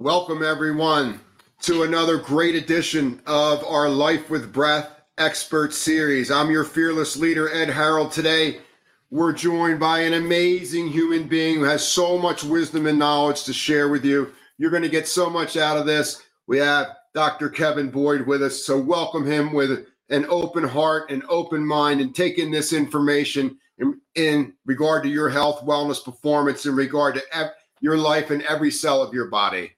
Welcome, everyone, to another great edition of our Life with Breath Expert Series. I'm your fearless leader, Ed Harrold. Today, we're joined by an amazing human being who has so much wisdom and knowledge to share with you. You're going to get so much out of this. We have Dr. Kevin Boyd with us. So, welcome him with an open heart and open mind and taking this information in, in regard to your health, wellness, performance, in regard to ev- your life and every cell of your body.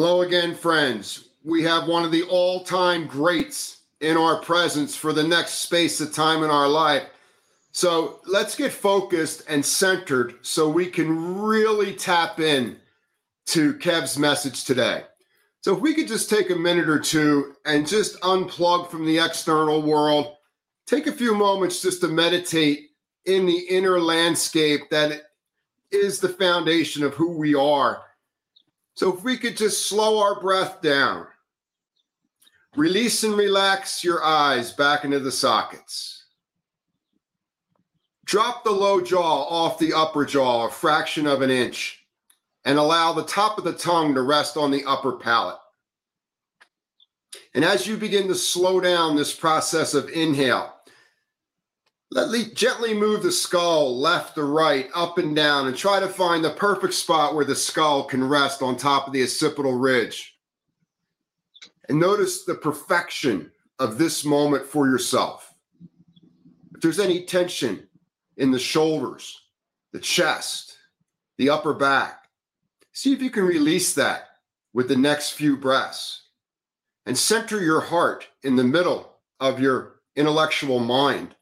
Hello again, friends. We have one of the all time greats in our presence for the next space of time in our life. So let's get focused and centered so we can really tap in to Kev's message today. So if we could just take a minute or two and just unplug from the external world, take a few moments just to meditate in the inner landscape that is the foundation of who we are so if we could just slow our breath down, release and relax your eyes back into the sockets. Drop the low jaw off the upper jaw a fraction of an inch and allow the top of the tongue to rest on the upper palate. And as you begin to slow down this process of inhale, let me gently move the skull left to right, up and down, and try to find the perfect spot where the skull can rest on top of the occipital ridge. And notice the perfection of this moment for yourself. If there's any tension in the shoulders, the chest, the upper back, see if you can release that with the next few breaths. And center your heart in the middle of your intellectual mind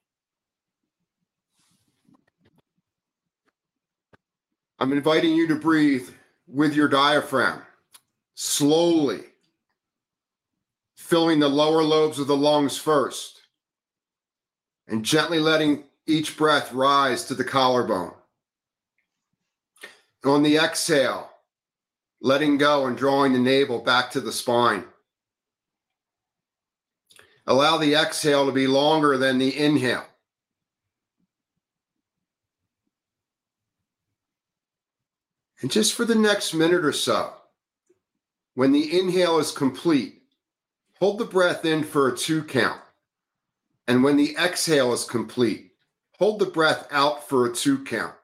I'm inviting you to breathe with your diaphragm slowly, filling the lower lobes of the lungs first, and gently letting each breath rise to the collarbone. On the exhale, letting go and drawing the navel back to the spine. Allow the exhale to be longer than the inhale. And just for the next minute or so, when the inhale is complete, hold the breath in for a two count. And when the exhale is complete, hold the breath out for a two count.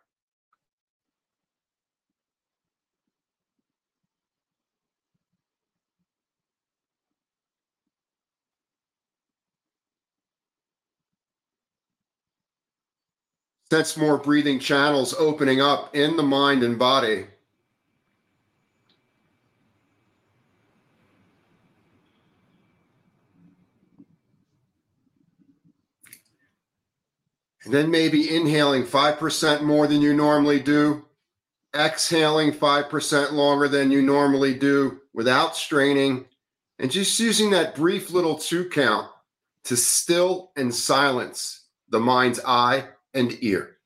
Sense more breathing channels opening up in the mind and body. And then maybe inhaling 5% more than you normally do, exhaling 5% longer than you normally do without straining, and just using that brief little two count to still and silence the mind's eye and ear.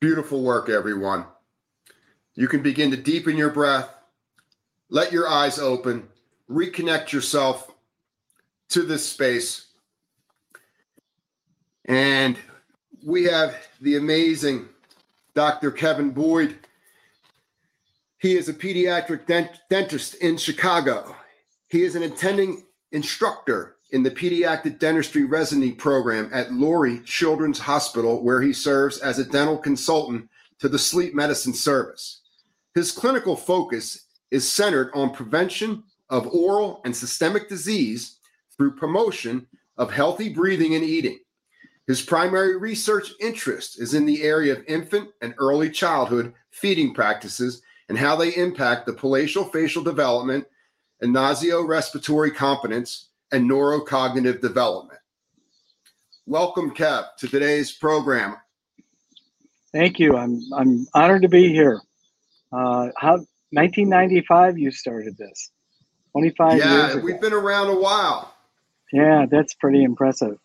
Beautiful work, everyone. You can begin to deepen your breath, let your eyes open, reconnect yourself to this space. And we have the amazing Dr. Kevin Boyd. He is a pediatric dent- dentist in Chicago. He is an attending instructor in the pediatric dentistry residency program at Lurie Children's Hospital, where he serves as a dental consultant to the sleep medicine service. His clinical focus is centered on prevention of oral and systemic disease through promotion of healthy breathing and eating. His primary research interest is in the area of infant and early childhood feeding practices and how they impact the palatial facial development and naso-respiratory competence and neurocognitive development. Welcome, Kev, to today's program. Thank you. I'm I'm honored to be here. Uh, how 1995 you started this. 25 yeah, years. we've been around a while. Yeah, that's pretty impressive.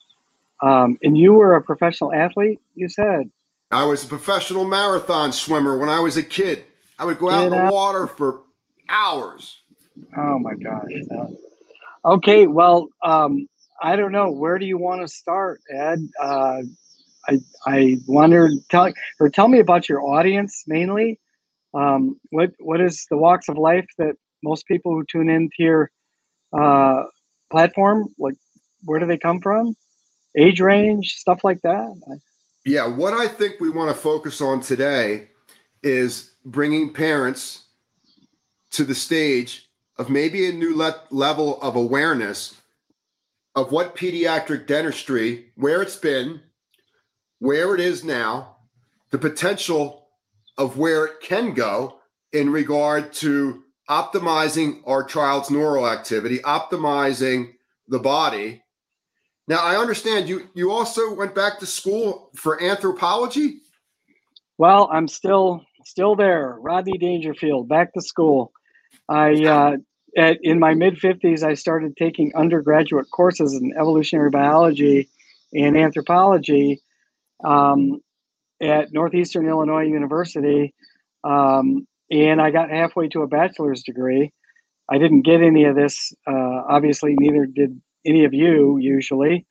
Um, and you were a professional athlete, you said? I was a professional marathon swimmer when I was a kid. I would go out in the water for hours. Oh my gosh. Okay, well, um, I don't know. Where do you want to start, Ed? Uh, I I wondered. Tell or tell me about your audience mainly. Um, what what is the walks of life that most people who tune into your uh, platform like? Where do they come from? Age range, stuff like that. Yeah, what I think we want to focus on today is bringing parents to the stage of maybe a new le- level of awareness of what pediatric dentistry, where it's been, where it is now, the potential of where it can go in regard to optimizing our child's neural activity, optimizing the body. Now, I understand you you also went back to school for anthropology. Well, I'm still still there. Rodney Dangerfield, back to school. I uh, at, in my mid 50s, I started taking undergraduate courses in evolutionary biology and anthropology um, at Northeastern Illinois University. Um, and I got halfway to a bachelor's degree. I didn't get any of this. Uh, obviously, neither did any of you usually.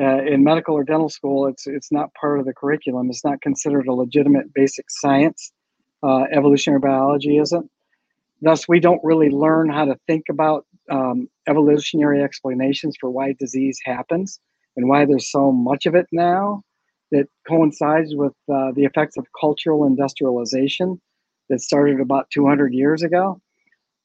Uh, in medical or dental school, it's it's not part of the curriculum. It's not considered a legitimate basic science. Uh, evolutionary biology isn't. Thus, we don't really learn how to think about um, evolutionary explanations for why disease happens and why there's so much of it now that coincides with uh, the effects of cultural industrialization that started about 200 years ago.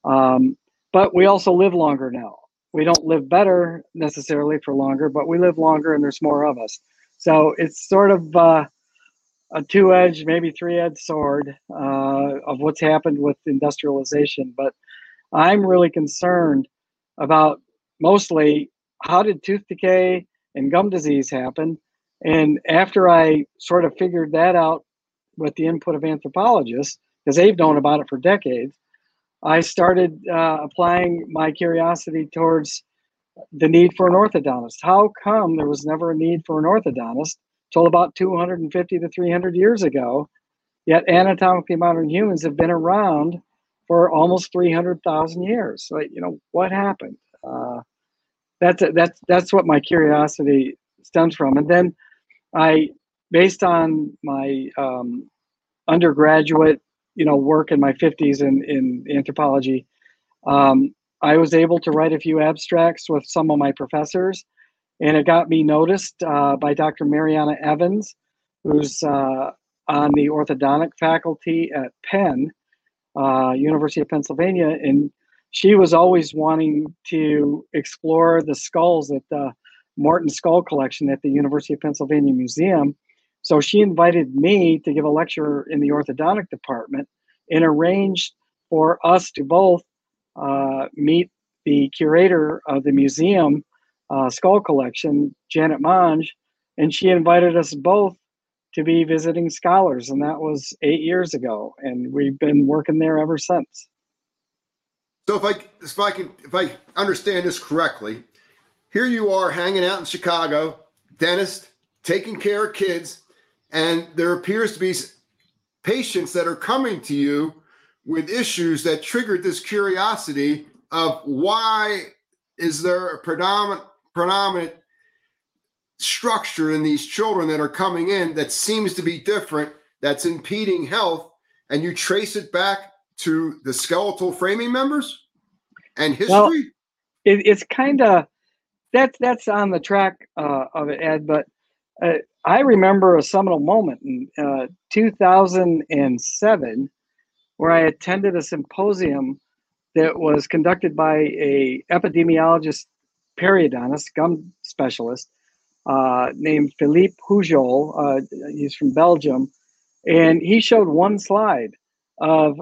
Um, but we also live longer now. We don't live better necessarily for longer, but we live longer and there's more of us. So it's sort of uh, a two-edged, maybe three-edged sword uh, of what's happened with industrialization. But I'm really concerned about mostly how did tooth decay and gum disease happen, and after I sort of figured that out with the input of anthropologists, because they've known about it for decades, I started uh, applying my curiosity towards the need for an orthodontist. How come there was never a need for an orthodontist? till about 250 to 300 years ago. Yet anatomically modern humans have been around for almost 300,000 years. You know, what happened? Uh, that's that's that's what my curiosity stems from. And then I, based on my um, undergraduate, you know, work in my 50s in in anthropology, um, I was able to write a few abstracts with some of my professors and it got me noticed uh, by Dr. Mariana Evans, who's uh, on the orthodontic faculty at Penn, uh, University of Pennsylvania, and she was always wanting to explore the skulls at the Morton Skull Collection at the University of Pennsylvania Museum. So she invited me to give a lecture in the orthodontic department and arranged for us to both uh, meet the curator of the museum uh, skull collection, Janet Monge, and she invited us both to be visiting scholars, and that was eight years ago, and we've been working there ever since. So if I if I can if I understand this correctly, here you are hanging out in Chicago, dentist, taking care of kids, and there appears to be patients that are coming to you with issues that triggered this curiosity of why is there a predominant predominant structure in these children that are coming in that seems to be different, that's impeding health, and you trace it back to the skeletal framing members and history? Well, it, it's kind of that's that's on the track uh, of it, Ed. But uh, I remember a seminal moment in uh, 2007 where I attended a symposium that was conducted by a epidemiologist periodontist, gum specialist, uh, named Philippe Pujol. Uh, he's from Belgium. And he showed one slide of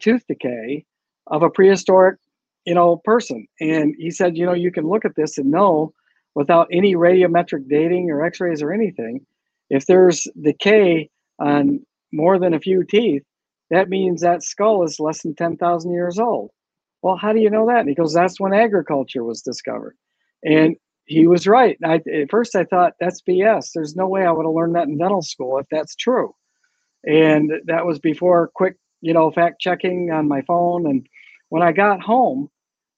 tooth decay of a prehistoric, you know, person. And he said, you know, you can look at this and know without any radiometric dating or x-rays or anything, if there's decay on more than a few teeth, that means that skull is less than 10,000 years old. Well, how do you know that? And he goes, That's when agriculture was discovered. And he was right. I, at first, I thought that's BS. There's no way I would have learned that in dental school if that's true. And that was before quick, you know, fact checking on my phone. And when I got home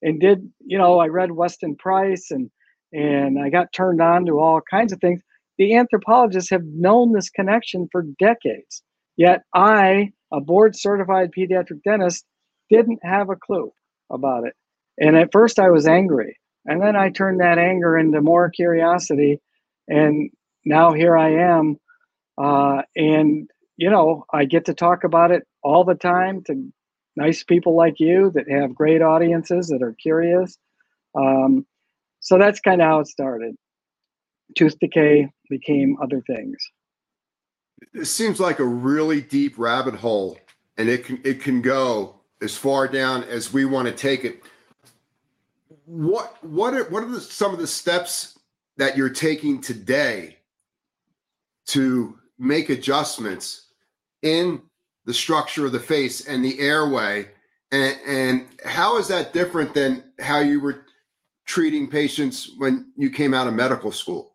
and did, you know, I read Weston Price and and I got turned on to all kinds of things. The anthropologists have known this connection for decades. Yet I, a board certified pediatric dentist, didn't have a clue about it. And at first I was angry. And then I turned that anger into more curiosity. And now here I am. Uh, and, you know, I get to talk about it all the time to nice people like you that have great audiences that are curious. Um, so that's kind of how it started. Tooth decay became other things. It seems like a really deep rabbit hole, and it can it can go as far down as we want to take it what what are what are the, some of the steps that you're taking today to make adjustments in the structure of the face and the airway and and how is that different than how you were treating patients when you came out of medical school?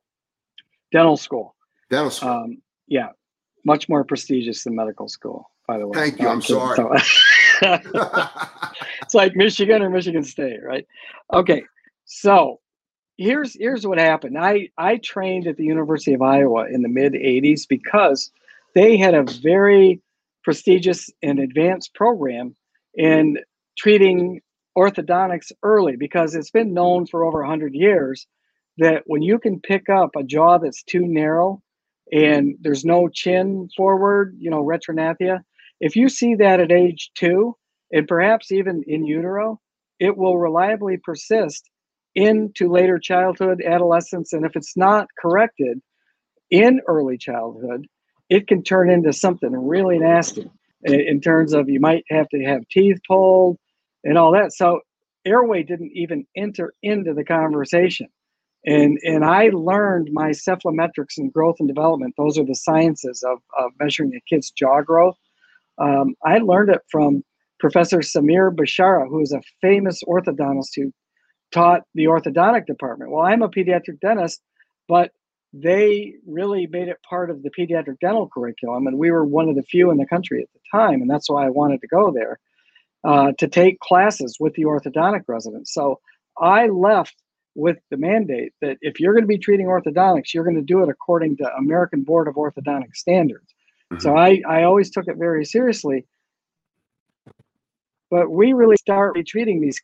Dental school. Dental school. Um, yeah much more prestigious than medical school by the way. Thank you i'm, I'm sorry. so, it's like Michigan or Michigan State, right? Okay, so here's here's what happened. I I trained at the University of Iowa in the mid '80s because they had a very prestigious and advanced program in treating orthodontics early because it's been known for over 100 years that when you can pick up a jaw that's too narrow and there's no chin forward, you know, retrognathia, if you see that at age two, and perhaps even in utero, it will reliably persist into later childhood, adolescence, and if it's not corrected in early childhood, it can turn into something really nasty in terms of you might have to have teeth pulled and all that. So airway didn't even enter into the conversation. And, and I learned my cephalometrics and growth and development. Those are the sciences of, of measuring a kid's jaw growth um, I learned it from Professor Samir Bishara, who is a famous orthodontist who taught the orthodontic department. Well, I'm a pediatric dentist, but they really made it part of the pediatric dental curriculum, and we were one of the few in the country at the time, and that's why I wanted to go there uh, to take classes with the orthodontic residents. So I left with the mandate that if you're going to be treating orthodontics, you're going to do it according to American Board of Orthodontic Standards. Mm-hmm. So I, I always took it very seriously. But we really start treating these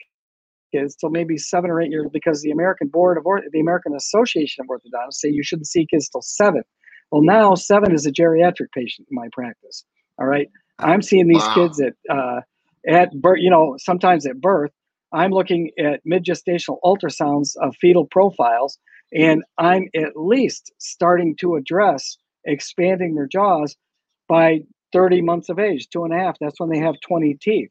kids till maybe seven or eight years because the American Board of or- the American Association of Orthodontists say you shouldn't see kids till seven. Well, now seven is a geriatric patient in my practice. All right, I'm seeing these wow. kids at uh, at birth. You know, sometimes at birth, I'm looking at mid gestational ultrasounds of fetal profiles, and I'm at least starting to address expanding their jaws by 30 months of age, two and a half. That's when they have 20 teeth.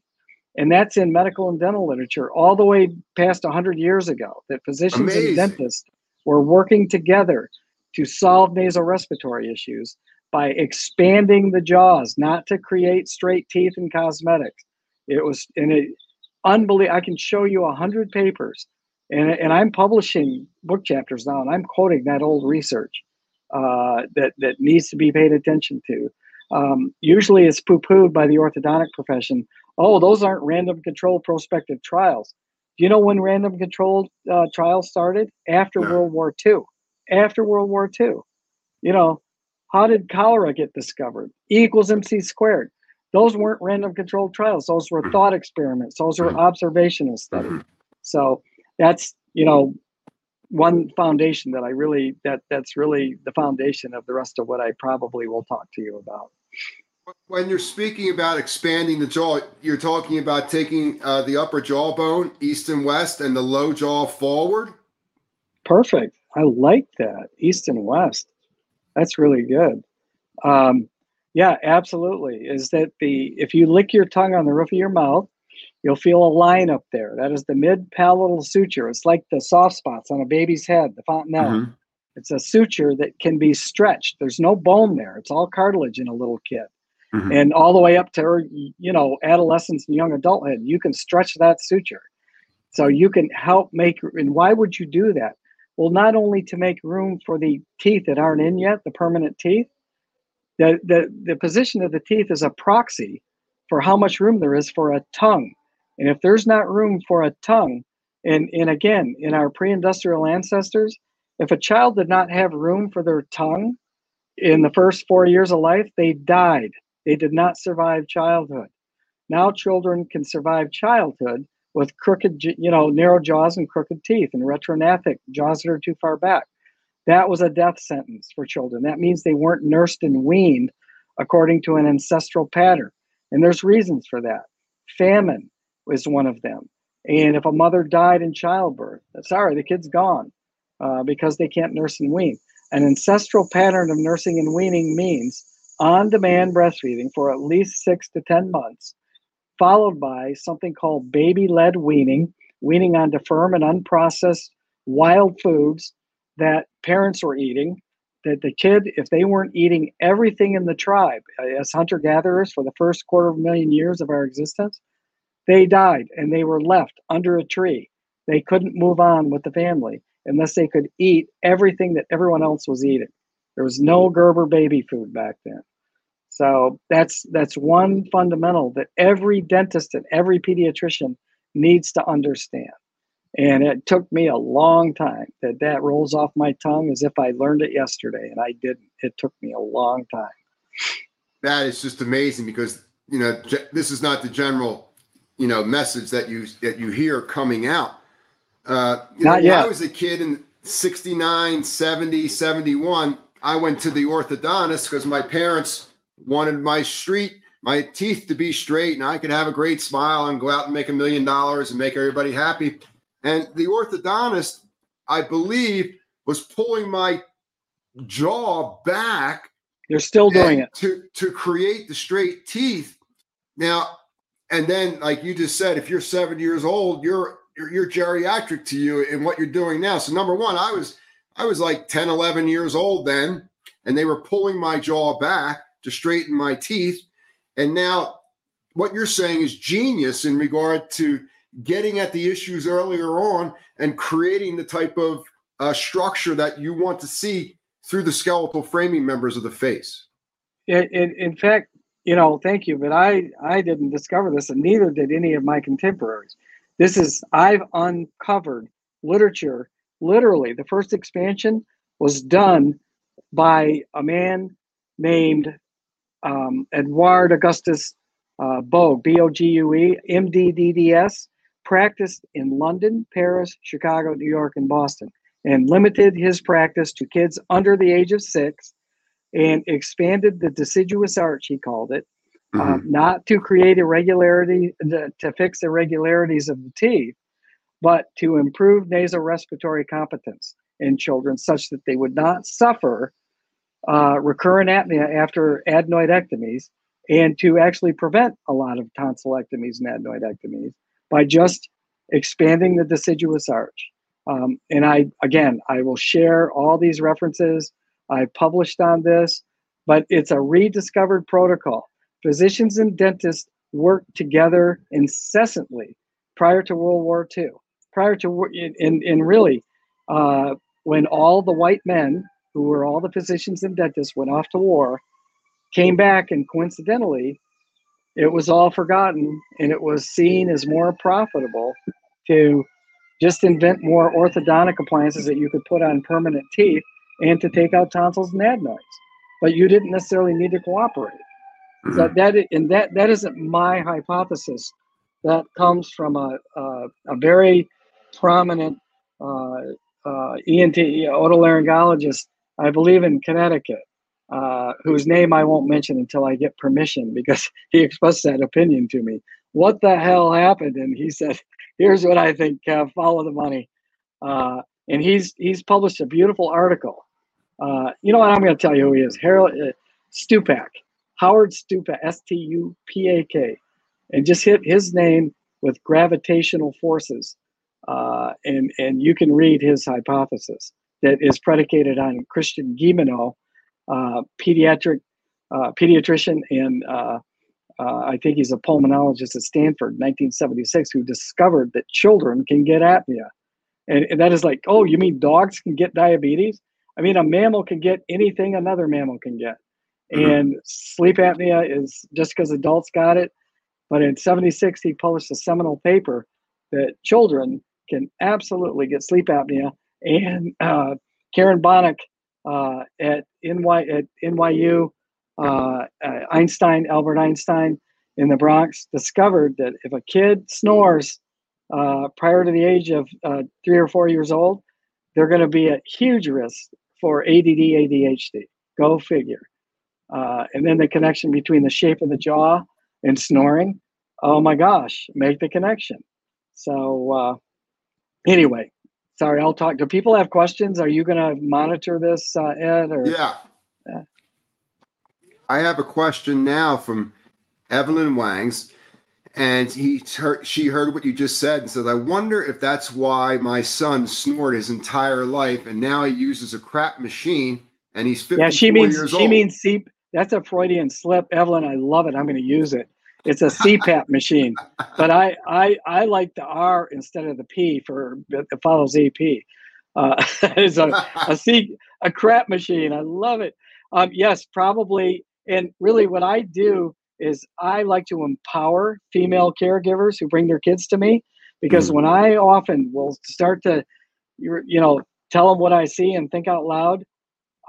And that's in medical and dental literature all the way past 100 years ago that physicians Amazing. and dentists were working together to solve nasal respiratory issues by expanding the jaws, not to create straight teeth and cosmetics. It was in a unbelievable. I can show you a hundred papers, and, and I'm publishing book chapters now, and I'm quoting that old research uh, that that needs to be paid attention to um, usually it's poo-pooed by the orthodontic profession. Oh, those aren't random controlled prospective trials. Do you know when random controlled uh, trials started? After no. World War II. After World War II. You know, how did cholera get discovered? E equals MC squared. Those weren't random controlled trials. Those were mm-hmm. thought experiments. Those were mm-hmm. observational studies. Mm-hmm. So that's, you know, one foundation that I really that that's really the foundation of the rest of what I probably will talk to you about. When you're speaking about expanding the jaw, you're talking about taking uh, the upper jawbone east and west and the low jaw forward. Perfect. I like that east and west. That's really good. Um, yeah, absolutely. Is that the if you lick your tongue on the roof of your mouth, you'll feel a line up there. That is the mid palatal suture. It's like the soft spots on a baby's head, the fontanelle. Mm-hmm. It's a suture that can be stretched. There's no bone there. It's all cartilage in a little kid. mm-hmm. and all the way up to you know adolescence and young adulthood. You can stretch that suture, so you can help make. And why would you do that? Well, not only to make room for the teeth that aren't in yet, the permanent teeth. The, the, the position of the teeth is a proxy for how much room there is for a tongue. And if there's not room for a tongue, and, and again, in our pre industrial ancestors, if a child did not have room for their tongue in the first four years of life, they died. They did not survive childhood. Now children can survive childhood with crooked, you know, narrow jaws and crooked teeth and retrognathic jaws that are too far back. That was a death sentence for children. That means they weren't nursed and weaned according to an ancestral pattern. And there's reasons for that. Famine is one of them. And if a mother died in childbirth, sorry, the kid's gone uh, because they can't nurse and wean. An ancestral pattern of nursing and weaning means on demand breastfeeding for at least six to 10 months, followed by something called baby led weaning, weaning onto firm and unprocessed wild foods that parents were eating. That the kid, if they weren't eating everything in the tribe uh, as hunter gatherers for the first quarter of a million years of our existence, they died and they were left under a tree. They couldn't move on with the family unless they could eat everything that everyone else was eating. There was no Gerber baby food back then. So that's that's one fundamental that every dentist and every pediatrician needs to understand. And it took me a long time that that rolls off my tongue as if I learned it yesterday, and I didn't. It took me a long time. That is just amazing because you know this is not the general you know message that you that you hear coming out uh, Not know, yet. When I was a kid in 69, 70, 71, I went to the orthodontist because my parents wanted my street, my teeth to be straight, and I could have a great smile and go out and make a million dollars and make everybody happy. And the orthodontist, I believe, was pulling my jaw back. You're still doing it to to create the straight teeth. Now, and then, like you just said, if you're seven years old, you're you're, you're geriatric to you in what you're doing now. So number one, I was I was like 10, 11 years old then, and they were pulling my jaw back to straighten my teeth. And now what you're saying is genius in regard to getting at the issues earlier on and creating the type of uh, structure that you want to see through the skeletal framing members of the face. In, in, in fact, you know, thank you, but I I didn't discover this, and neither did any of my contemporaries. This is, I've uncovered literature. Literally, the first expansion was done by a man named um, Edouard Augustus uh, Bogue, B O G U E, M D D D S, practiced in London, Paris, Chicago, New York, and Boston, and limited his practice to kids under the age of six and expanded the deciduous arch, he called it, mm-hmm. um, not to create irregularity, to, to fix irregularities of the teeth, but to improve nasal respiratory competence in children such that they would not suffer uh, recurrent apnea after adenoidectomies and to actually prevent a lot of tonsillectomies and adenoidectomies by just expanding the deciduous arch. Um, and I, again, I will share all these references. I published on this, but it's a rediscovered protocol. Physicians and dentists worked together incessantly prior to World War II. Prior to, and, and really, uh, when all the white men, who were all the physicians and dentists, went off to war, came back, and coincidentally, it was all forgotten and it was seen as more profitable to just invent more orthodontic appliances that you could put on permanent teeth and to take out tonsils and adenoids. But you didn't necessarily need to cooperate. Mm-hmm. So that and that that isn't my hypothesis. That comes from a a, a very prominent uh, uh, ENT otolaryngologist, I believe in Connecticut, uh, whose name I won't mention until I get permission because he expressed that opinion to me. What the hell happened? And he said, "Here's what I think. Kev, follow the money." Uh, and he's he's published a beautiful article. Uh, you know what? I'm going to tell you who he is. Harold uh, Stupak. Howard Stupak, S T U P A K, and just hit his name with gravitational forces. And, and you can read his hypothesis that is predicated on Christian uh, pediatric uh, pediatrician, and uh, uh, I think he's a pulmonologist at Stanford, 1976, who discovered that children can get apnea, and, and that is like, oh, you mean dogs can get diabetes? I mean, a mammal can get anything another mammal can get. Mm-hmm. And sleep apnea is just because adults got it. But in 76, he published a seminal paper that children can absolutely get sleep apnea. And uh, Karen Bonnick uh, at, NY, at NYU, uh, uh, Einstein, Albert Einstein in the Bronx, discovered that if a kid snores uh, prior to the age of uh, three or four years old, they're going to be at huge risk for ADD, ADHD. Go figure. And then the connection between the shape of the jaw and snoring. Oh my gosh, make the connection. So, anyway, sorry, I'll talk. Do people have questions? Are you going to monitor this, uh, Ed? Or? Yeah. yeah. I have a question now from Evelyn Wangs, and he heard, she heard what you just said and said, "I wonder if that's why my son snored his entire life, and now he uses a crap machine, and he's 54 yeah, she means, years she old." She means sleep that's a Freudian slip, Evelyn. I love it. I'm going to use it. It's a CPAP machine, but I, I I like the R instead of the P for it follows AP. Uh, it's a a C a crap machine. I love it. Um, yes, probably. And really, what I do is I like to empower female caregivers who bring their kids to me because mm. when I often will start to, you know, tell them what I see and think out loud,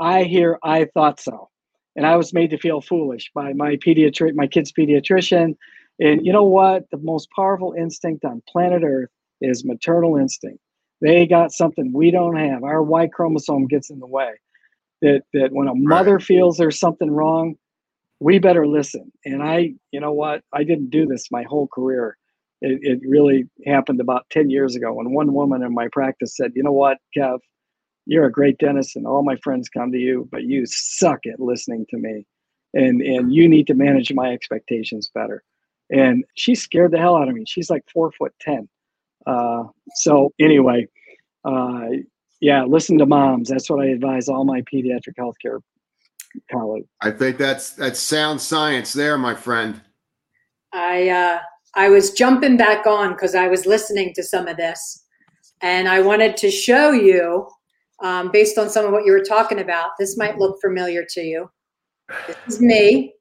I hear I thought so and I was made to feel foolish by my pediatric, my kid's pediatrician. And you know what? The most powerful instinct on planet Earth is maternal instinct. They got something we don't have. Our Y chromosome gets in the way. That that when a mother right. feels there's something wrong, we better listen. And I, you know what? I didn't do this my whole career. It, it really happened about 10 years ago when one woman in my practice said, you know what, Kev, you're a great dentist and all my friends come to you, but you suck at listening to me. And and you need to manage my expectations better. And she scared the hell out of me. She's like four foot ten. Uh, so anyway, uh, yeah, listen to moms. That's what I advise all my pediatric healthcare colleagues. I think that's that's sound science there, my friend. I uh, I was jumping back on because I was listening to some of this, and I wanted to show you um, based on some of what you were talking about. This might look familiar to you. This is me.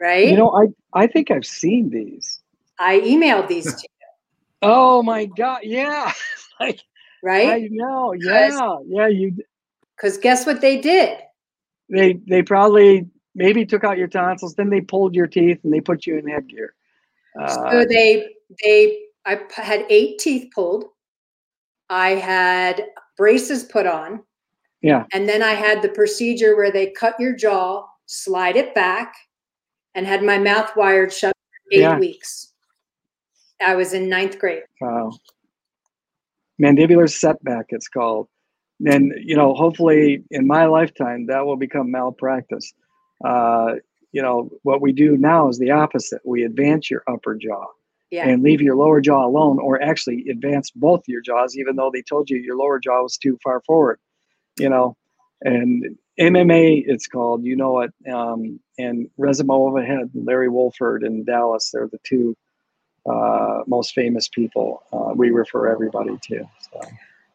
Right? You know, I, I think I've seen these. I emailed these to you. Oh my God. Yeah. like, right? I know. Yeah. Yeah. You. Because guess what they did? They they probably maybe took out your tonsils, then they pulled your teeth and they put you in headgear. Uh, so they they I had eight teeth pulled. I had braces put on. Yeah. And then I had the procedure where they cut your jaw, slide it back, and had my mouth wired shut for eight yeah. weeks. I was in ninth grade. Wow. Mandibular setback, it's called. And, you know, hopefully in my lifetime, that will become malpractice. Uh, you know, what we do now is the opposite. We advance your upper jaw yeah. and leave your lower jaw alone, or actually advance both your jaws, even though they told you your lower jaw was too far forward. You know, and MMA, it's called. You know it. Um, and Reza Movahed, Larry Wolford in Dallas. They're the two uh, most famous people uh, we refer everybody to. So.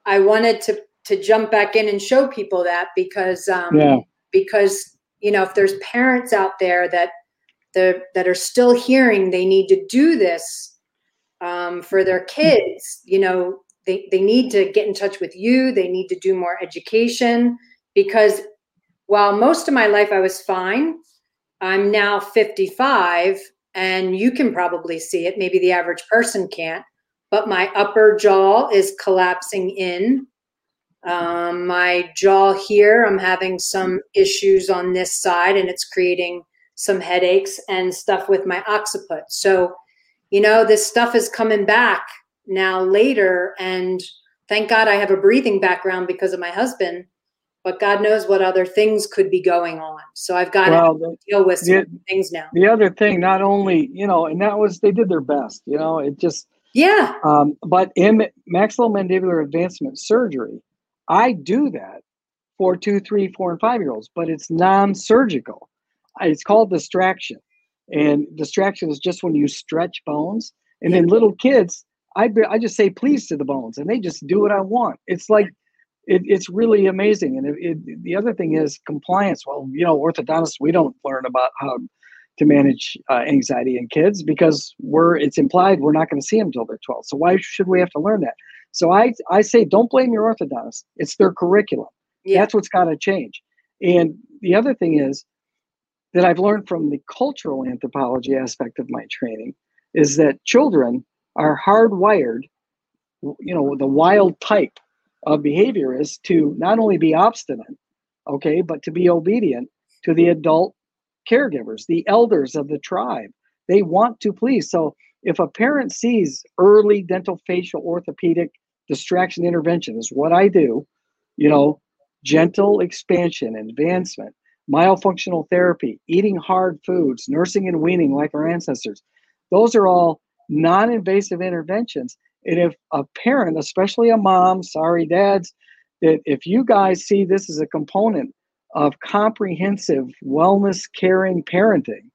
I wanted to to jump back in and show people that because um, yeah. because you know if there's parents out there that the, that are still hearing they need to do this um, for their kids you know they, they need to get in touch with you they need to do more education because while most of my life i was fine i'm now 55 and you can probably see it maybe the average person can't but my upper jaw is collapsing in. Um, my jaw here i'm having some issues on this side and it's creating some headaches and stuff with my occiput. So, you know, this stuff is coming back now later. And thank God I have a breathing background because of my husband. But God knows what other things could be going on. So I've got well, to deal with some the, things now. The other thing, not only, you know, and that was, they did their best, you know, it just, yeah. Um, but in maxillomandibular advancement surgery, I do that for two, three, four, and five year olds, but it's non surgical. It's called distraction. And distraction is just when you stretch bones. And then little kids, I, I just say please to the bones and they just do what I want. It's like, it, it's really amazing. And it, it, the other thing is compliance. Well, you know, orthodontists, we don't learn about how to manage uh, anxiety in kids because we're it's implied we're not going to see them until they're 12 so why should we have to learn that so i i say don't blame your orthodontist it's their curriculum yeah. that's what's got to change and the other thing is that i've learned from the cultural anthropology aspect of my training is that children are hardwired you know the wild type of behavior is to not only be obstinate okay but to be obedient to the adult caregivers, the elders of the tribe. They want to please. So if a parent sees early dental facial orthopedic distraction intervention is what I do, you know, gentle expansion, advancement, myofunctional therapy, eating hard foods, nursing and weaning like our ancestors. Those are all non-invasive interventions. And if a parent, especially a mom, sorry dads, that if you guys see this as a component of comprehensive wellness caring parenting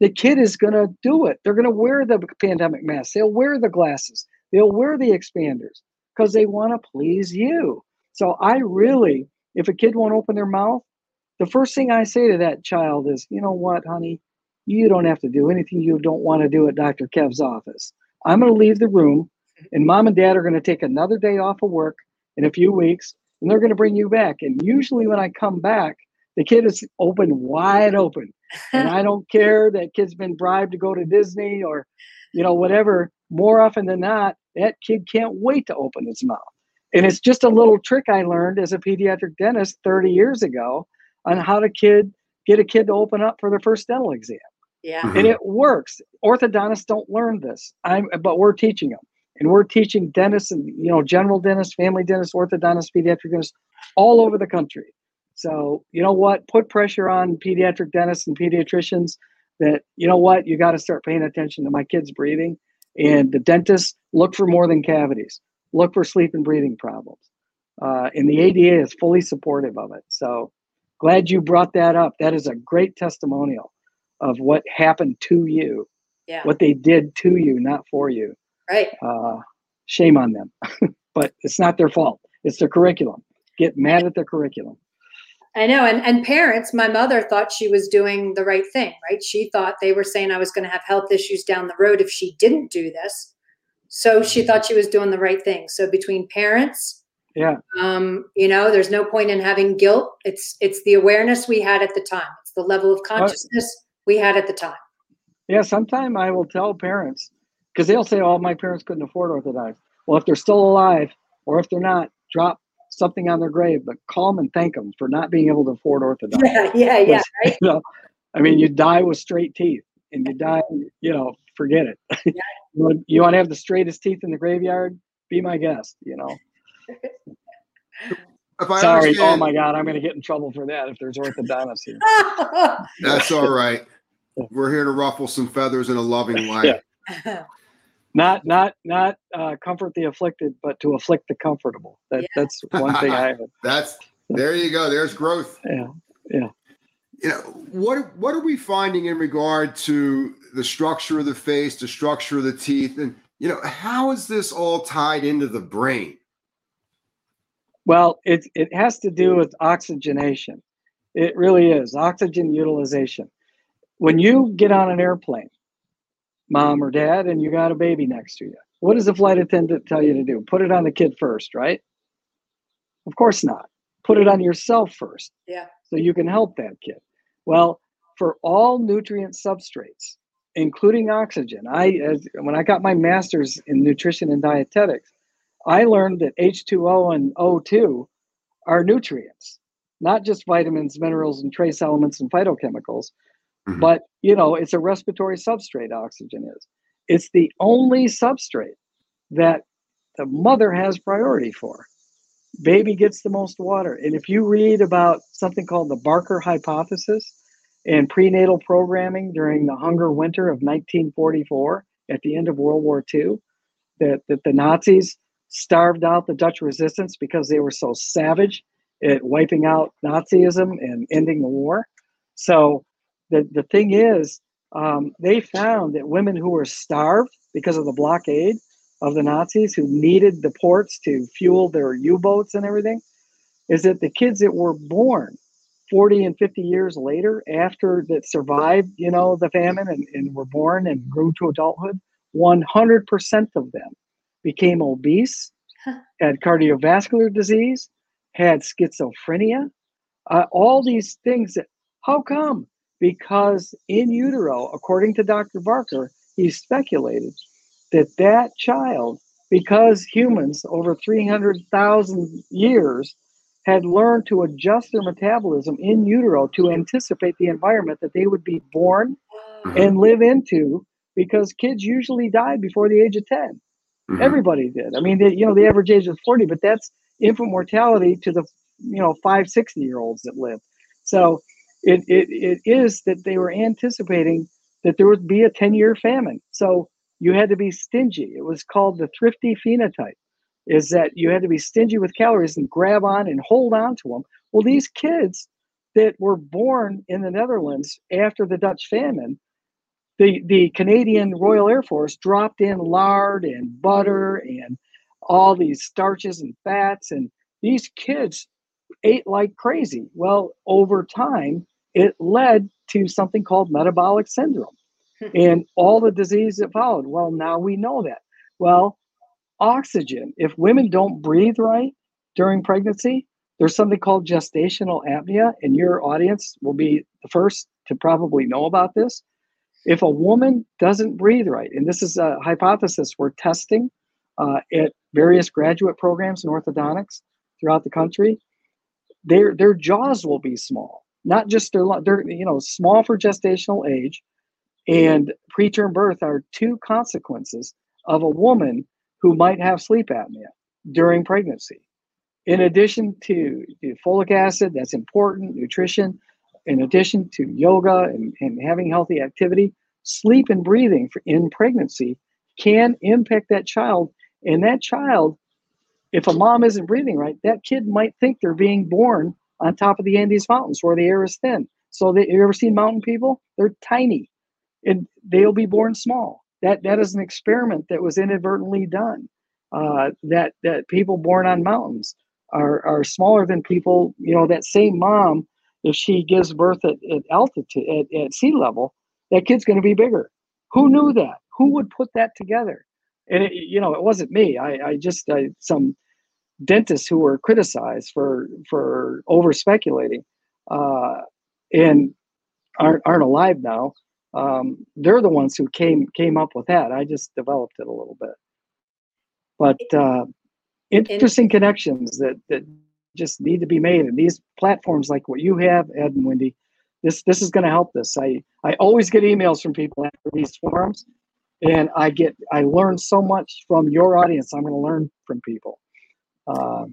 the kid is going to do it they're going to wear the pandemic mask they'll wear the glasses they'll wear the expanders because they want to please you so i really if a kid won't open their mouth the first thing i say to that child is you know what honey you don't have to do anything you don't want to do at dr kev's office i'm going to leave the room and mom and dad are going to take another day off of work in a few weeks and they're going to bring you back. And usually when I come back, the kid is open, wide open. And I don't care that kid's been bribed to go to Disney or, you know, whatever. More often than not, that kid can't wait to open his mouth. And it's just a little trick I learned as a pediatric dentist 30 years ago on how to kid get a kid to open up for their first dental exam. Yeah. Mm-hmm. And it works. Orthodontists don't learn this. I'm but we're teaching them and we're teaching dentists and you know general dentists family dentists orthodontists pediatric dentists all over the country so you know what put pressure on pediatric dentists and pediatricians that you know what you got to start paying attention to my kids breathing and the dentists look for more than cavities look for sleep and breathing problems uh, and the ada is fully supportive of it so glad you brought that up that is a great testimonial of what happened to you yeah. what they did to you not for you Right. Uh, shame on them, but it's not their fault. It's their curriculum. Get mad at their curriculum. I know. And, and parents, my mother thought she was doing the right thing, right? She thought they were saying I was going to have health issues down the road if she didn't do this. So she thought she was doing the right thing. So between parents, yeah, um, you know, there's no point in having guilt. It's it's the awareness we had at the time. It's the level of consciousness we had at the time. Yeah, sometime I will tell parents, because they'll say, "Oh, my parents couldn't afford orthodontics." Well, if they're still alive, or if they're not, drop something on their grave, but call them and thank them for not being able to afford orthodontics. Yeah, yeah, yeah. Right? You know, I mean, you die with straight teeth, and you die, you know, forget it. Yeah. you, want, you want to have the straightest teeth in the graveyard? Be my guest. You know. Sorry. Oh my God, I'm going to get in trouble for that if there's orthodontists here. That's all right. We're here to ruffle some feathers in a loving way. Yeah. not not not uh, comfort the afflicted, but to afflict the comfortable. That yeah. that's one thing I. Have. that's there. You go. There's growth. Yeah, yeah. You know what? What are we finding in regard to the structure of the face, the structure of the teeth, and you know how is this all tied into the brain? Well, it it has to do with oxygenation. It really is oxygen utilization. When you get on an airplane, mom or dad, and you got a baby next to you. What does the flight attendant tell you to do? Put it on the kid first, right? Of course not. Put it on yourself first. Yeah. So you can help that kid. Well, for all nutrient substrates, including oxygen, I as, when I got my master's in nutrition and dietetics, I learned that H2O and O2 are nutrients, not just vitamins, minerals, and trace elements and phytochemicals, Mm-hmm. But, you know, it's a respiratory substrate, oxygen is. It's the only substrate that the mother has priority for. Baby gets the most water. And if you read about something called the Barker hypothesis and prenatal programming during the hunger winter of 1944 at the end of World War II, that, that the Nazis starved out the Dutch resistance because they were so savage at wiping out Nazism and ending the war. So the, the thing is, um, they found that women who were starved because of the blockade of the Nazis, who needed the ports to fuel their U boats and everything, is that the kids that were born 40 and 50 years later, after that survived, you know, the famine and, and were born and grew to adulthood, 100% of them became obese, had cardiovascular disease, had schizophrenia, uh, all these things. That, how come? Because in utero, according to Dr. Barker, he speculated that that child, because humans over 300,000 years had learned to adjust their metabolism in utero to anticipate the environment that they would be born and live into because kids usually die before the age of 10 mm-hmm. everybody did i mean they, you know the average age was 40 but that's infant mortality to the you know 560 year olds that live so it, it, it is that they were anticipating that there would be a 10 year famine so you had to be stingy it was called the thrifty phenotype is that you had to be stingy with calories and grab on and hold on to them. Well, these kids that were born in the Netherlands after the Dutch famine, the, the Canadian Royal Air Force dropped in lard and butter and all these starches and fats, and these kids ate like crazy. Well, over time, it led to something called metabolic syndrome hmm. and all the disease that followed. Well, now we know that. Well, oxygen. If women don't breathe right during pregnancy, there's something called gestational apnea, and your audience will be the first to probably know about this. If a woman doesn't breathe right, and this is a hypothesis we're testing uh, at various graduate programs in orthodontics throughout the country, their their jaws will be small, not just their they're you know small for gestational age, and preterm birth are two consequences of a woman who might have sleep apnea during pregnancy. In addition to, to folic acid, that's important, nutrition, in addition to yoga and, and having healthy activity, sleep and breathing for, in pregnancy can impact that child. And that child, if a mom isn't breathing right, that kid might think they're being born on top of the Andes Mountains where the air is thin. So, they, you ever seen mountain people? They're tiny and they'll be born small that that is an experiment that was inadvertently done. Uh, that that people born on mountains are are smaller than people. You know, that same mom, if she gives birth at, at altitude at, at sea level, that kid's going to be bigger. Who knew that? Who would put that together? And it, you know, it wasn't me. I, I just I, some dentists who were criticized for for over speculating, uh, and aren't aren't alive now um, they're the ones who came came up with that. I just developed it a little bit. But uh, interesting connections that that just need to be made, and these platforms like what you have, Ed and Wendy, this this is going to help this. I I always get emails from people after these forums, and I get I learn so much from your audience. I'm going to learn from people. Uh,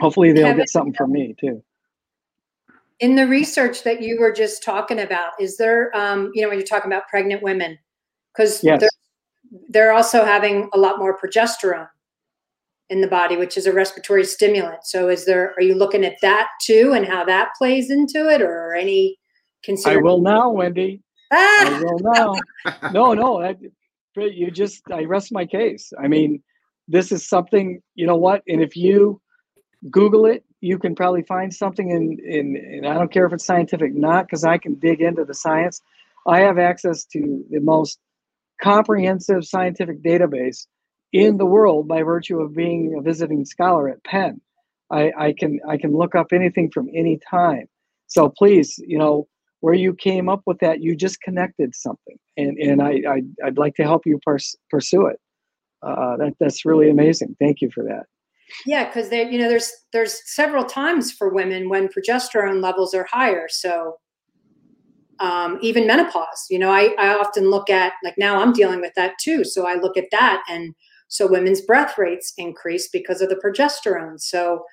hopefully, they'll get something from me too in the research that you were just talking about is there um, you know when you're talking about pregnant women because yes. they're, they're also having a lot more progesterone in the body which is a respiratory stimulant. So is there are you looking at that too and how that plays into it or any consider i will now wendy. Ah! i will now. No no I, you just i rest my case. I mean this is something you know what and if you google it you can probably find something in, in, in I don't care if it's scientific not because I can dig into the science. I have access to the most comprehensive scientific database in the world by virtue of being a visiting scholar at Penn. I, I can I can look up anything from any time. So please, you know, where you came up with that, you just connected something, and and I, I would like to help you pers- pursue it. Uh, that that's really amazing. Thank you for that. Yeah, because there, you know, there's there's several times for women when progesterone levels are higher. So um, even menopause, you know, I, I often look at like now I'm dealing with that too. So I look at that, and so women's breath rates increase because of the progesterone. So,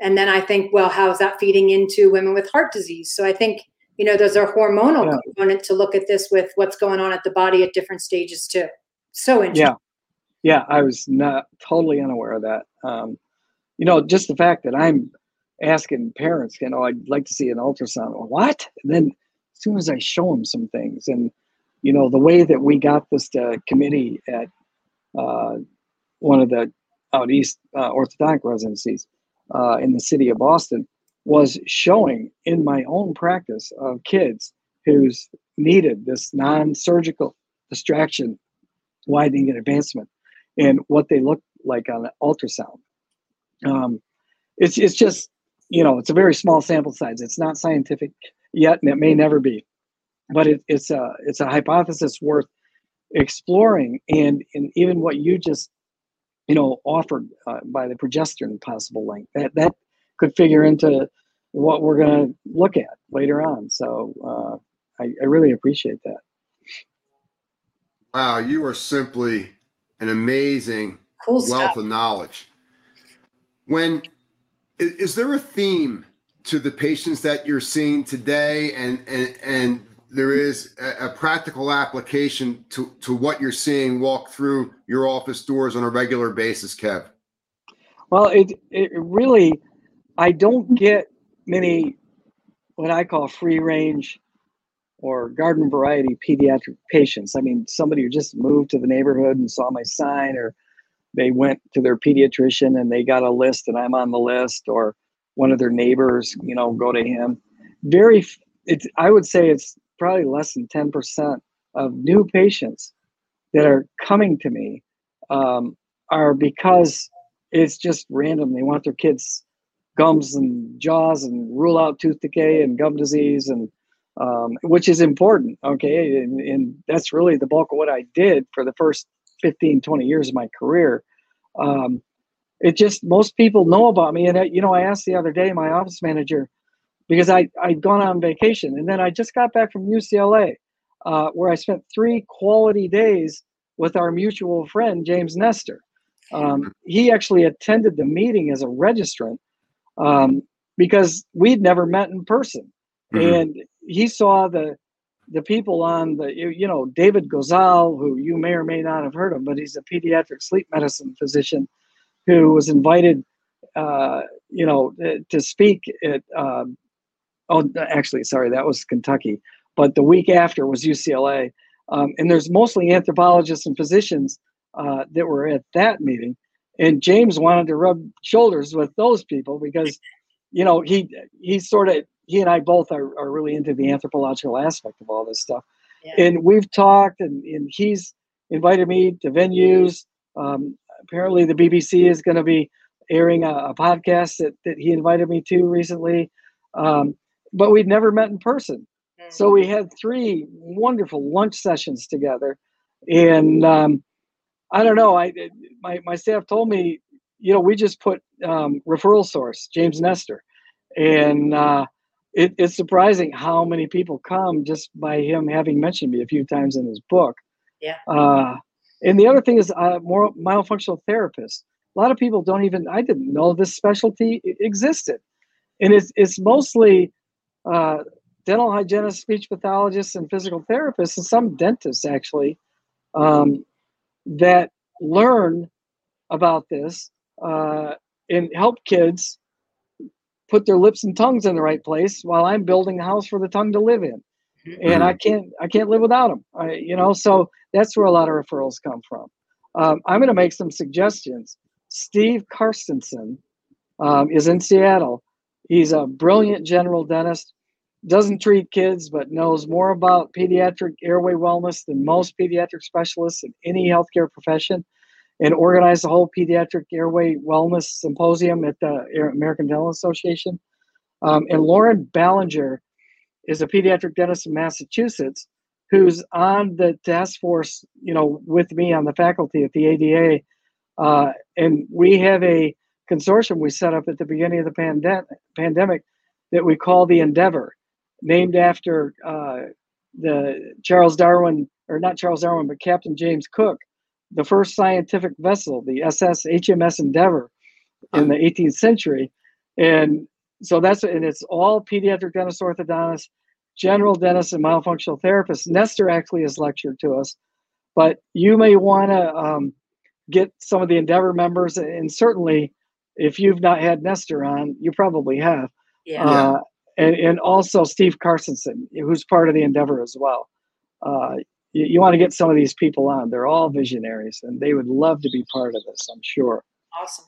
and then I think, well, how is that feeding into women with heart disease? So I think you know there's a hormonal yeah. component to look at this with what's going on at the body at different stages too. So interesting. Yeah. Yeah, I was not totally unaware of that. Um, you know, just the fact that I'm asking parents, you know, I'd like to see an ultrasound. What? And then as soon as I show them some things, and you know, the way that we got this to committee at uh, one of the out east uh, orthodontic residencies uh, in the city of Boston was showing in my own practice of kids who's needed this non-surgical distraction widening and advancement and what they look like on ultrasound. Um, it's, it's just you know it's a very small sample size. It's not scientific yet and it may never be but it, it's a it's a hypothesis worth exploring and and even what you just you know offered uh, by the progesterone possible link that that could figure into what we're going to look at later on. So uh, I, I really appreciate that. Wow you are simply an amazing Cool wealth of knowledge. When is, is there a theme to the patients that you're seeing today and and and there is a, a practical application to to what you're seeing walk through your office doors on a regular basis kev Well, it it really, I don't get many what I call free range or garden variety pediatric patients. I mean, somebody who just moved to the neighborhood and saw my sign, or they went to their pediatrician and they got a list and I'm on the list, or one of their neighbors, you know, go to him. Very, it's I would say it's probably less than ten percent of new patients that are coming to me um, are because it's just random. They want their kids gums and jaws and rule out tooth decay and gum disease and um, which is important. Okay. And, and that's really the bulk of what I did for the first 15, 20 years of my career. Um, it just, most people know about me. And, uh, you know, I asked the other day, my office manager, because I, I'd gone on vacation and then I just got back from UCLA, uh, where I spent three quality days with our mutual friend, James Nestor. Um, he actually attended the meeting as a registrant um, because we'd never met in person, Mhm. and he saw the the people on the you know David Gozal, who you may or may not have heard of, but he's a pediatric sleep medicine physician who was invited, uh, you know, to speak at. Um, oh, actually, sorry, that was Kentucky, but the week after was UCLA, um, and there's mostly anthropologists and physicians uh, that were at that meeting. And James wanted to rub shoulders with those people because, you know, he he sort of he and I both are, are really into the anthropological aspect of all this stuff. Yeah. And we've talked, and, and he's invited me to venues. Um, apparently, the BBC is going to be airing a, a podcast that, that he invited me to recently. Um, but we'd never met in person. Mm. So we had three wonderful lunch sessions together, and um, I don't know. I my my staff told me, you know, we just put um, referral source James Nestor, and uh, it, it's surprising how many people come just by him having mentioned me a few times in his book. Yeah. Uh, and the other thing is, uh, more myofunctional therapists. A lot of people don't even. I didn't know this specialty existed, and it's it's mostly uh, dental hygienists, speech pathologists, and physical therapists, and some dentists actually, um, that learn about this uh, and help kids put their lips and tongues in the right place while I'm building a house for the tongue to live in. And I can't, I can't live without them. I, you know, so that's where a lot of referrals come from. Um, I'm going to make some suggestions. Steve Carstensen um, is in Seattle. He's a brilliant general dentist. Doesn't treat kids, but knows more about pediatric airway wellness than most pediatric specialists in any healthcare profession, and organized the whole pediatric airway wellness symposium at the American Dental Association. Um, and Lauren Ballinger is a pediatric dentist in Massachusetts who's on the task force, you know, with me on the faculty at the ADA. Uh, and we have a consortium we set up at the beginning of the pandem- pandemic that we call the Endeavor, named after uh, the Charles Darwin, or not Charles Darwin, but Captain James Cook, the first scientific vessel, the SS HMS Endeavor in the 18th century. And so that's, and it's all pediatric dentist orthodontists, general dentists, and myofunctional therapists. Nestor actually has lectured to us, but you may want to um, get some of the Endeavor members, and certainly if you've not had Nestor on, you probably have. Yeah. Uh, and, and also Steve Carstensen, who's part of the endeavor as well. Uh, you, you want to get some of these people on. They're all visionaries, and they would love to be part of this. I'm sure. awesome.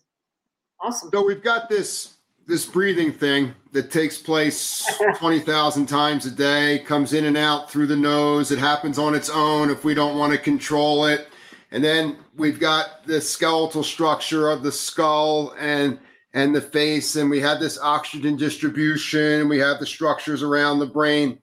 Awesome. So we've got this this breathing thing that takes place 20,000 times a day, comes in and out through the nose. It happens on its own if we don't want to control it. And then we've got the skeletal structure of the skull and and the face and we have this oxygen distribution, and we have the structures around the brain.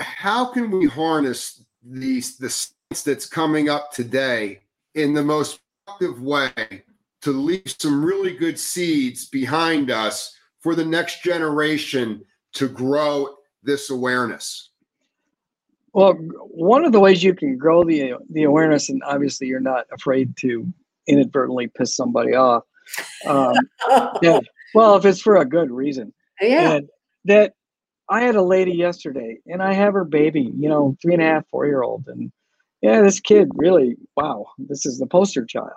How can we harness these the science that's coming up today in the most productive way to leave some really good seeds behind us for the next generation to grow this awareness? Well, one of the ways you can grow the the awareness, and obviously you're not afraid to inadvertently piss somebody off. Um, yeah. Well, if it's for a good reason. yeah. And that I had a lady yesterday, and I have her baby, you know, three and a half, four year old, and yeah, this kid really, wow, this is the poster child.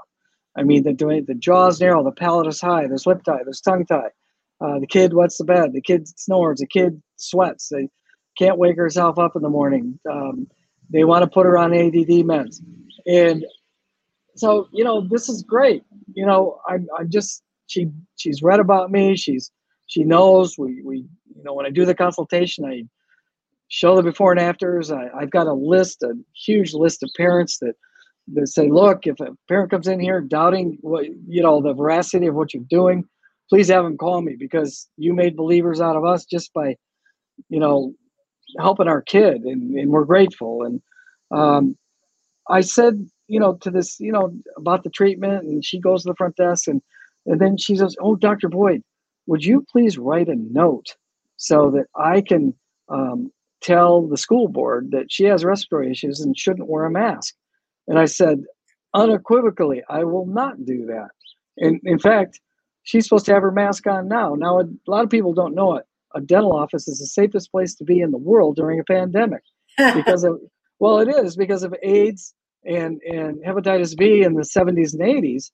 I mean, the the jaw's narrow, the palate is high, there's lip tie, there's tongue tie. Uh, the kid wets the bed, the kid snores, the kid sweats. They can't wake herself up in the morning. Um, they want to put her on ADD meds, and so you know this is great. You know, I'm I'm just she she's read about me. She's she knows we we you know when I do the consultation, I show the before and afters. I, I've got a list, a huge list of parents that that say, look, if a parent comes in here doubting what you know the veracity of what you're doing, please have them call me because you made believers out of us just by you know helping our kid and, and we're grateful and um, i said you know to this you know about the treatment and she goes to the front desk and and then she says oh dr boyd would you please write a note so that i can um, tell the school board that she has respiratory issues and shouldn't wear a mask? And i said unequivocally i will not do that. And in fact she's supposed to have her mask on now. Now a lot of people don't know it. A dental office is the safest place to be in the world during a pandemic because of well it is because of aids and and hepatitis b in the 70s and 80s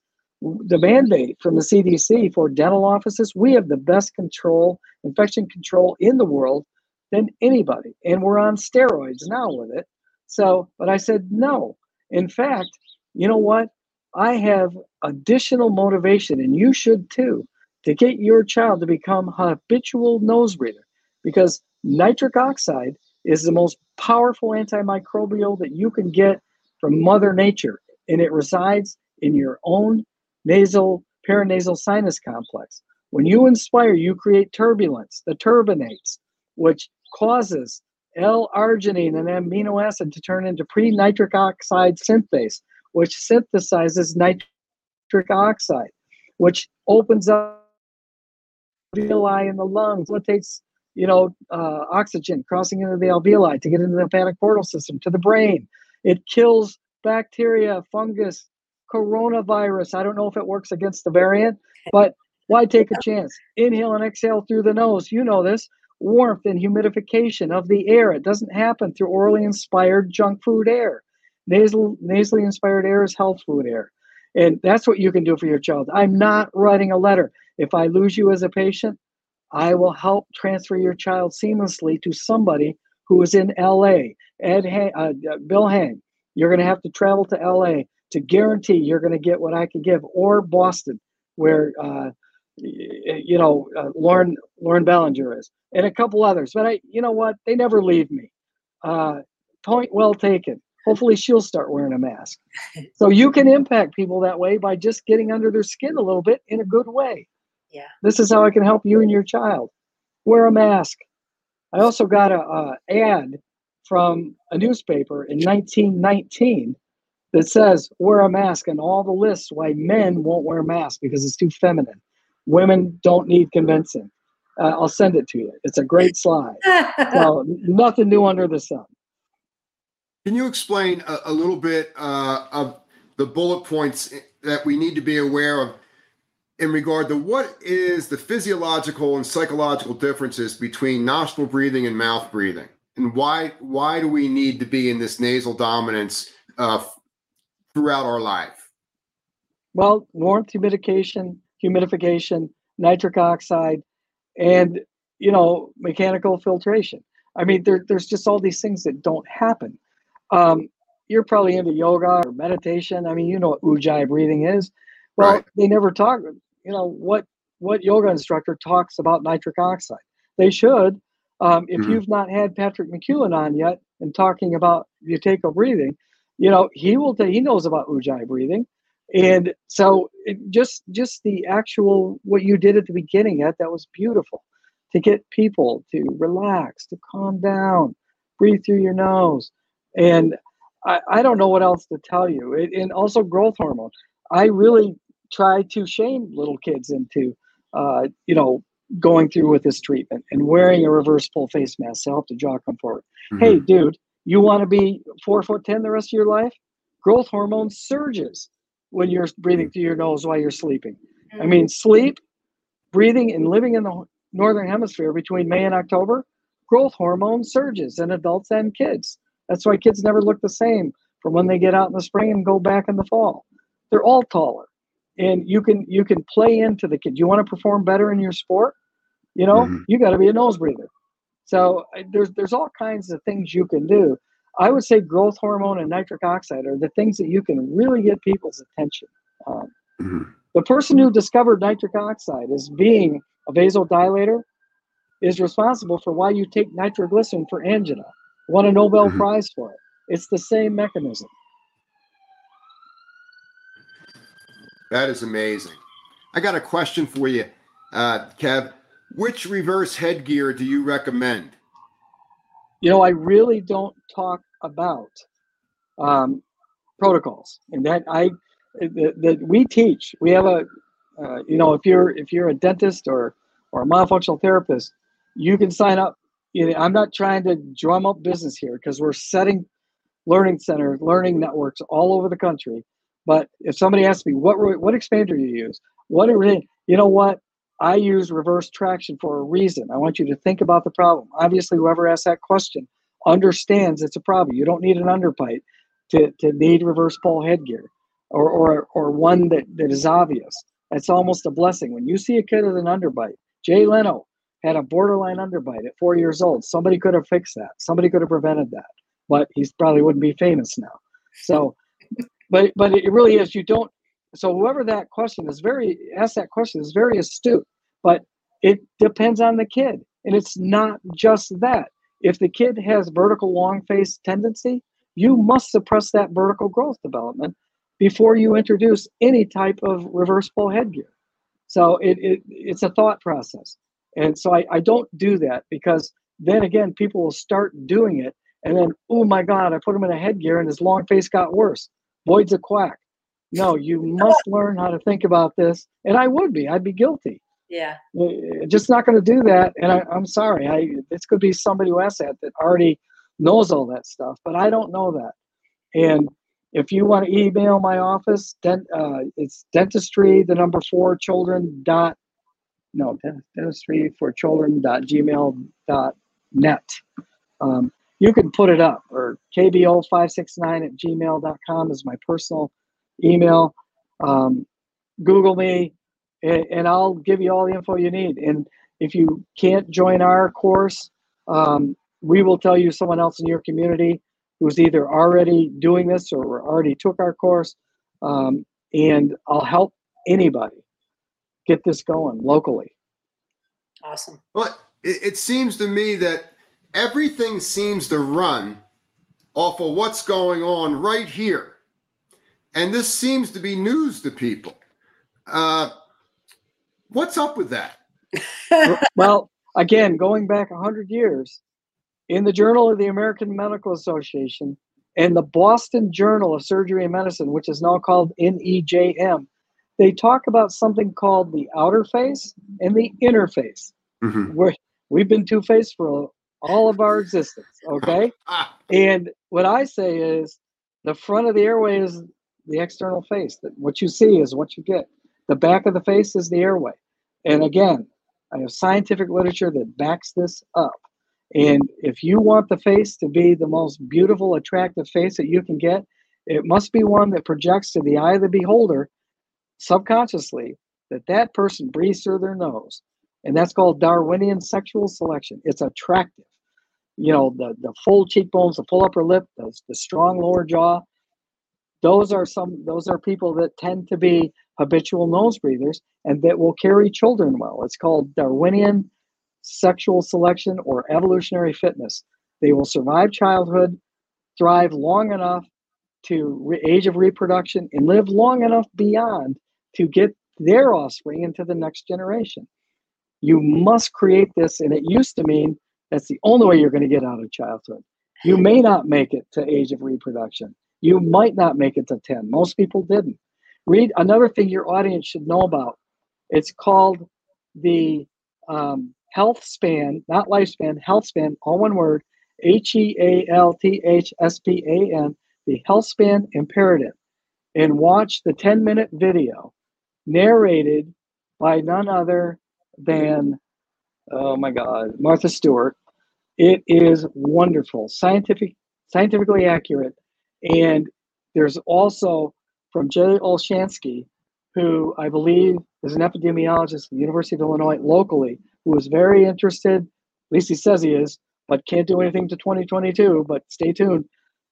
the mandate from the cdc for dental offices we have the best control infection control in the world than anybody and we're on steroids now with it. So but i said no. In fact you know what? I have additional motivation and you should too to get your child to become a habitual nose breather because nitric oxide is the most powerful antimicrobial that you can get from mother nature and it resides in your own nasal paranasal sinus complex when you inspire you create turbulence the turbinates which causes l-arginine an amino acid to turn into pre-nitric oxide synthase which synthesizes nitric oxide which opens up alveoli in the lungs, facilitates you know uh, oxygen crossing into the alveoli to get into the lymphatic portal system to the brain. It kills bacteria, fungus, coronavirus. I don't know if it works against the variant, but why take a chance? Inhale and exhale through the nose. You know this. Warmth and humidification of the air. It doesn't happen through orally inspired junk food air. Nasal, nasally inspired air is health food air. And that's what you can do for your child. I'm not writing a letter. If I lose you as a patient, I will help transfer your child seamlessly to somebody who is in LA. Ed, Hang, uh, Bill Hang, you're going to have to travel to LA to guarantee you're going to get what I can give, or Boston, where uh, you know uh, Lauren Lauren Ballinger is, and a couple others. But I, you know what? They never leave me. Uh, point well taken. Hopefully, she'll start wearing a mask. So you can impact people that way by just getting under their skin a little bit in a good way. Yeah. This is how I can help you and your child. Wear a mask. I also got a, a ad from a newspaper in 1919 that says wear a mask and all the lists why men won't wear masks because it's too feminine. Women don't need convincing. Uh, I'll send it to you. It's a great slide. so nothing new under the sun. Can you explain a, a little bit uh, of the bullet points that we need to be aware of in regard to what is the physiological and psychological differences between nostril breathing and mouth breathing and why why do we need to be in this nasal dominance uh, throughout our life Well, warmth, humidification, humidification, nitric oxide, and you know mechanical filtration. I mean, there, there's just all these things that don't happen. Um, you're probably into yoga or meditation. I mean, you know what ujjayi breathing is. Well, right. they never talk. You know what what yoga instructor talks about nitric oxide? They should. Um, if mm-hmm. you've not had Patrick McKeown on yet and talking about Buteyko breathing, you know he will. T- he knows about ujjayi breathing, and so just just the actual what you did at the beginning, Ed, that was beautiful to get people to relax, to calm down, breathe through your nose. And I, I don't know what else to tell you. It, and also growth hormone. I really try to shame little kids into, uh, you know, going through with this treatment and wearing a reverse pull face mask to help the jaw come forward. Mm-hmm. Hey, dude, you want to be four foot ten the rest of your life? Growth hormone surges when you're breathing through your nose while you're sleeping. I mean, sleep, breathing, and living in the northern hemisphere between May and October, growth hormone surges in adults and kids. That's why kids never look the same from when they get out in the spring and go back in the fall. They're all taller. And you can you can play into the kid. You want to perform better in your sport? You know, mm-hmm. you got to be a nose breather. So there's there's all kinds of things you can do. I would say growth hormone and nitric oxide are the things that you can really get people's attention. Um, mm-hmm. The person who discovered nitric oxide as being a vasodilator is responsible for why you take nitroglycerin for angina. Won a Nobel mm-hmm. Prize for it. It's the same mechanism. That is amazing. I got a question for you, uh, Kev. Which reverse headgear do you recommend? You know, I really don't talk about um, protocols, and that I that, we teach. We have a uh, you know, if you're if you're a dentist or or a myofunctional therapist, you can sign up. I'm not trying to drum up business here because we're setting learning centers, learning networks all over the country. But if somebody asks me what what expander you use, what are you know what I use reverse traction for a reason. I want you to think about the problem. Obviously, whoever asks that question understands it's a problem. You don't need an underbite to, to need reverse pull headgear or, or, or one that, that is obvious. It's almost a blessing. When you see a kid with an underbite, Jay Leno had a borderline underbite at four years old. Somebody could have fixed that. Somebody could have prevented that, but he probably wouldn't be famous now. So, but but it really is. You don't. So whoever that question is very ask that question is very astute, but it depends on the kid, and it's not just that. If the kid has vertical long face tendency, you must suppress that vertical growth development before you introduce any type of reversible headgear. So it, it it's a thought process. And so I, I don't do that because then again, people will start doing it. And then, oh my God, I put him in a headgear and his long face got worse. Boyd's a quack. No, you must learn how to think about this. And I would be, I'd be guilty. Yeah. Just not going to do that. And I, am sorry. I this could be somebody who has that that already knows all that stuff, but I don't know that. And if you want to email my office, dent, uh, it's dentistry, the number four children dot, no, dentistry for children dot gmail dot net. Um, you can put it up or kbo569 at gmail.com is my personal email. Um, Google me and, and, I'll give you all the info you need. And if you can't join our course, um, we will tell you someone else in your community who's either already doing this or already took our course. Um, and I'll help anybody get this going locally. Awesome. Well, it, it seems to me that everything seems to run off of what's going on right here. And this seems to be news to people. Uh, what's up with that? well, again, going back 100 years, in the Journal of the American Medical Association and the Boston Journal of Surgery and Medicine, which is now called NEJM, they talk about something called the outer face and the inner face. Mm-hmm. Where we've been two faced for all of our existence, okay? and what I say is the front of the airway is the external face. That what you see is what you get. The back of the face is the airway. And again, I have scientific literature that backs this up. And if you want the face to be the most beautiful, attractive face that you can get, it must be one that projects to the eye of the beholder subconsciously that that person breathes through their nose, and that's called Darwinian sexual selection. It's attractive. You know, the, the full cheekbones, the full upper lip, the, the strong lower jaw. Those are some. Those are people that tend to be habitual nose breathers and that will carry children well. It's called Darwinian sexual selection or evolutionary fitness. They will survive childhood, thrive long enough to re- age of reproduction, and live long enough beyond to get their offspring into the next generation. You must create this, and it used to mean that's the only way you're going to get out of childhood. You may not make it to age of reproduction. You might not make it to 10. Most people didn't. Read another thing your audience should know about. It's called the um, health span, not lifespan, health span, all one word, H E A L T H S P A N, the health span imperative. And watch the 10 minute video narrated by none other than, oh my God, Martha Stewart. It is wonderful, scientific, scientifically accurate. And there's also from Jay Olshansky, who I believe is an epidemiologist at the University of Illinois locally, who is very interested, at least he says he is, but can't do anything to 2022, but stay tuned,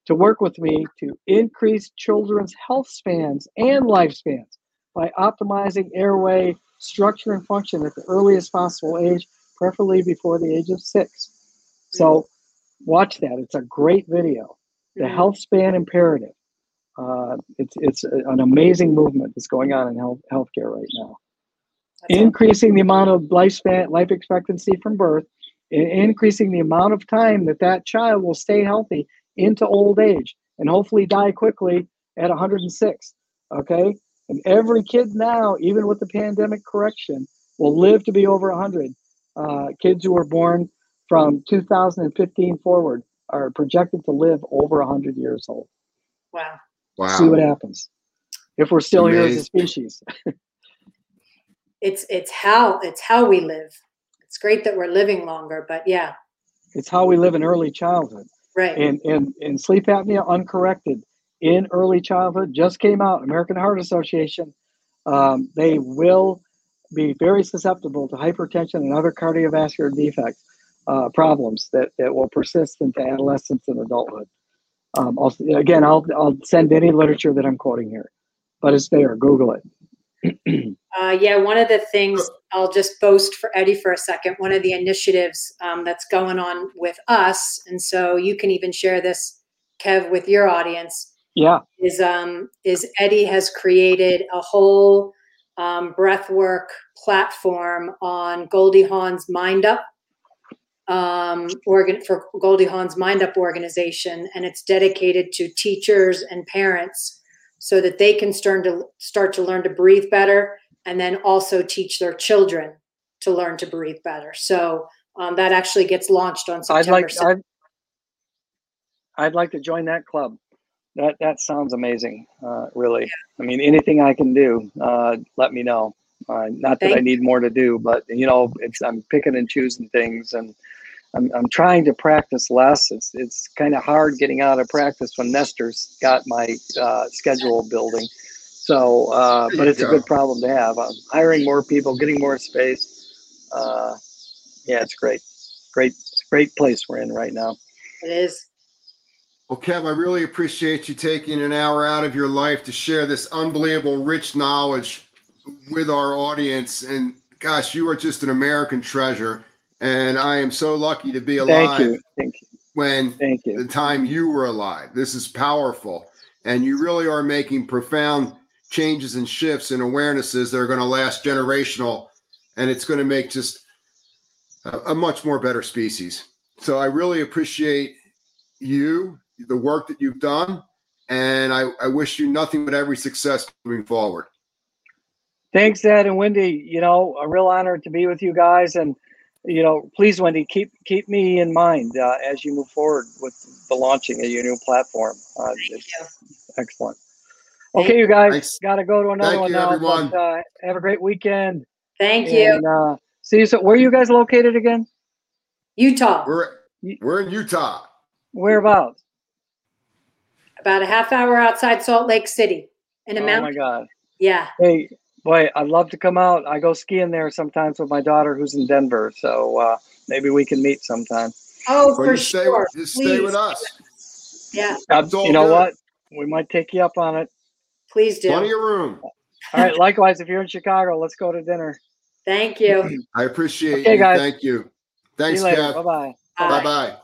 to work with me to increase children's health spans and lifespans by optimizing airway structure and function at the earliest possible age, preferably before the age of six. So watch that. It's a great video. The Mhm. health span imperative. Uh, it's it's an amazing movement that's going on in health healthcare right now. That's Increasing the amount of lifespan, life expectancy from birth, and increasing the amount of time that that child will stay healthy into old age, and hopefully die quickly at 106. Okay, and every kid now, even with the pandemic correction, will live to be over 100. Uh, kids who were born from 2015 forward are projected to live over 100 years old Wow. Wow. see what happens if we're still here as a species. It's it's how it's how we live. It's great that we're living longer, but yeah, It's how we live in early childhood. right. And and and sleep apnea uncorrected in early childhood just came out. American Heart Association. Um, they will be very susceptible to hypertension and other cardiovascular defects uh, problems that, that will persist into adolescence and adulthood. Um, I'll, again, I'll I'll send any literature that I'm quoting here, but it's there. Google it. Uh, yeah, one of the things I'll just boast for Eddie for a second. One of the initiatives um, that's going on with us, and so you can even share this, Kev, with your audience. Yeah. Is um, is Eddie has created a whole um, breathwork platform on Goldie Hawn's Mind Up um, organ for Goldie Hawn's Mind Up organization, and it's dedicated to teachers and parents so that they can start to start to learn to breathe better and then also teach their children to learn to breathe better. So um, that actually gets launched on I'd September. like 7th. I'd, I'd like to join that club. That that sounds amazing. Uh, really, I mean, anything I can do, uh, let me know. Uh, not that I need more to do, but you know, it's I'm picking and choosing things, and I'm I'm trying to practice less. It's it's kind of hard getting out of practice when Nestor's got my uh, schedule building. So, uh, but you it's a good problem to have. I'm hiring more people, getting more space. Uh, yeah, it's great, great, great place we're in right now. it is. Well, Kev, I really appreciate you taking an hour out of your life to share this unbelievable, rich knowledge with our audience. And gosh, you are just an American treasure. And I am so lucky to be alive. Thank you, thank you, when thank you. the time you were alive. This is powerful. And you really are making profound changes and shifts and awarenesses that are going to last generational. And it's going to make just a, a much more better species. So I really appreciate you, the work that you've done. And I, I wish you nothing but every success moving forward. Thanks, Ed and Wendy. You know, a real honor to be with you guys, and you know, please, Wendy, keep keep me in mind uh, as you move forward with the launching of your new platform. Uh, it's excellent. Okay, you guys, Thanks. got to go to another Thank one you, now. everyone. But uh, have a great weekend. Thank you, And, uh, see you. So, where are you guys located again? Utah. We're, we're in Utah. Whereabouts? About a half hour outside Salt Lake City in a mountain. Oh my. God! Yeah. Hey, boy, I'd love to come out. I go skiing there sometimes with my daughter who's in Denver. So uh, maybe we can meet sometime. Oh, Or for you stay, sure. just stay with us. Yeah, Uh, you know good. what? We might take you up on it. please do. Plenty of room. All right. Likewise, if you're in Chicago, let's go to dinner. Thank you. I appreciate Okay, you. guys. Thank you. See Thanks, you later. Kev. Bye bye. Bye bye.